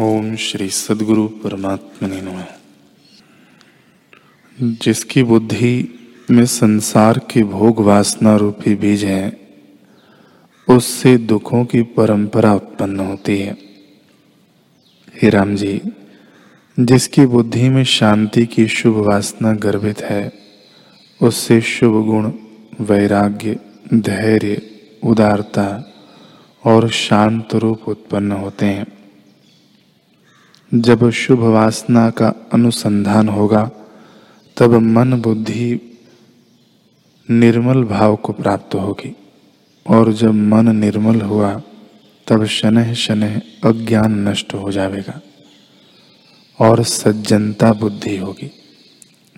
ओम श्री सदगुरु परमात्मा नमः। जिसकी बुद्धि में संसार के भोग वासना रूपी बीज है, उससे दुखों की परंपरा उत्पन्न होती है। हे राम जी, जिसकी बुद्धि में शांति की शुभ वासना गर्भित है, उससे शुभ गुण, वैराग्य, धैर्य, उदारता और शांत रूप उत्पन्न होते हैं। जब शुभ वासना का अनुसंधान होगा, तब मन बुद्धि निर्मल भाव को प्राप्त होगी। और जब मन निर्मल हुआ, तब शनह शनह अज्ञान नष्ट हो जाएगा और सज्जनता बुद्धि होगी।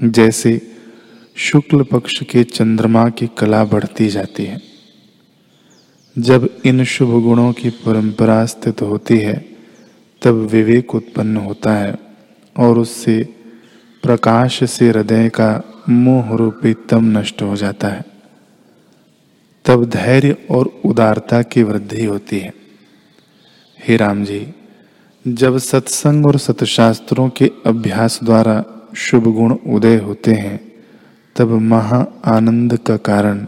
जैसे शुक्ल पक्ष के चंद्रमा की कला बढ़ती जाती है, जब इन शुभ गुणों की परंपरा स्थित होती है तब विवेक उत्पन्न होता है और उससे प्रकाश से हृदय का मोह रूपी तम नष्ट हो जाता है। तब धैर्य और उदारता की वृद्धि होती है। हे राम जी, जब सत्संग और सतशास्त्रों के अभ्यास द्वारा शुभ गुण उदय होते हैं, तब महा आनंद का कारण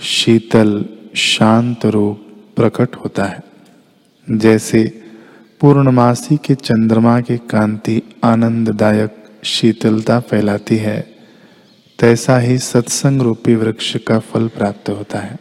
शीतल, शांत रूप प्रकट होता है। जैसे पूर्णमासी के चंद्रमा की कांति आनंददायक शीतलता फैलाती है। तैसा ही सत्संग रूपी वृक्ष का फल प्राप्त होता है।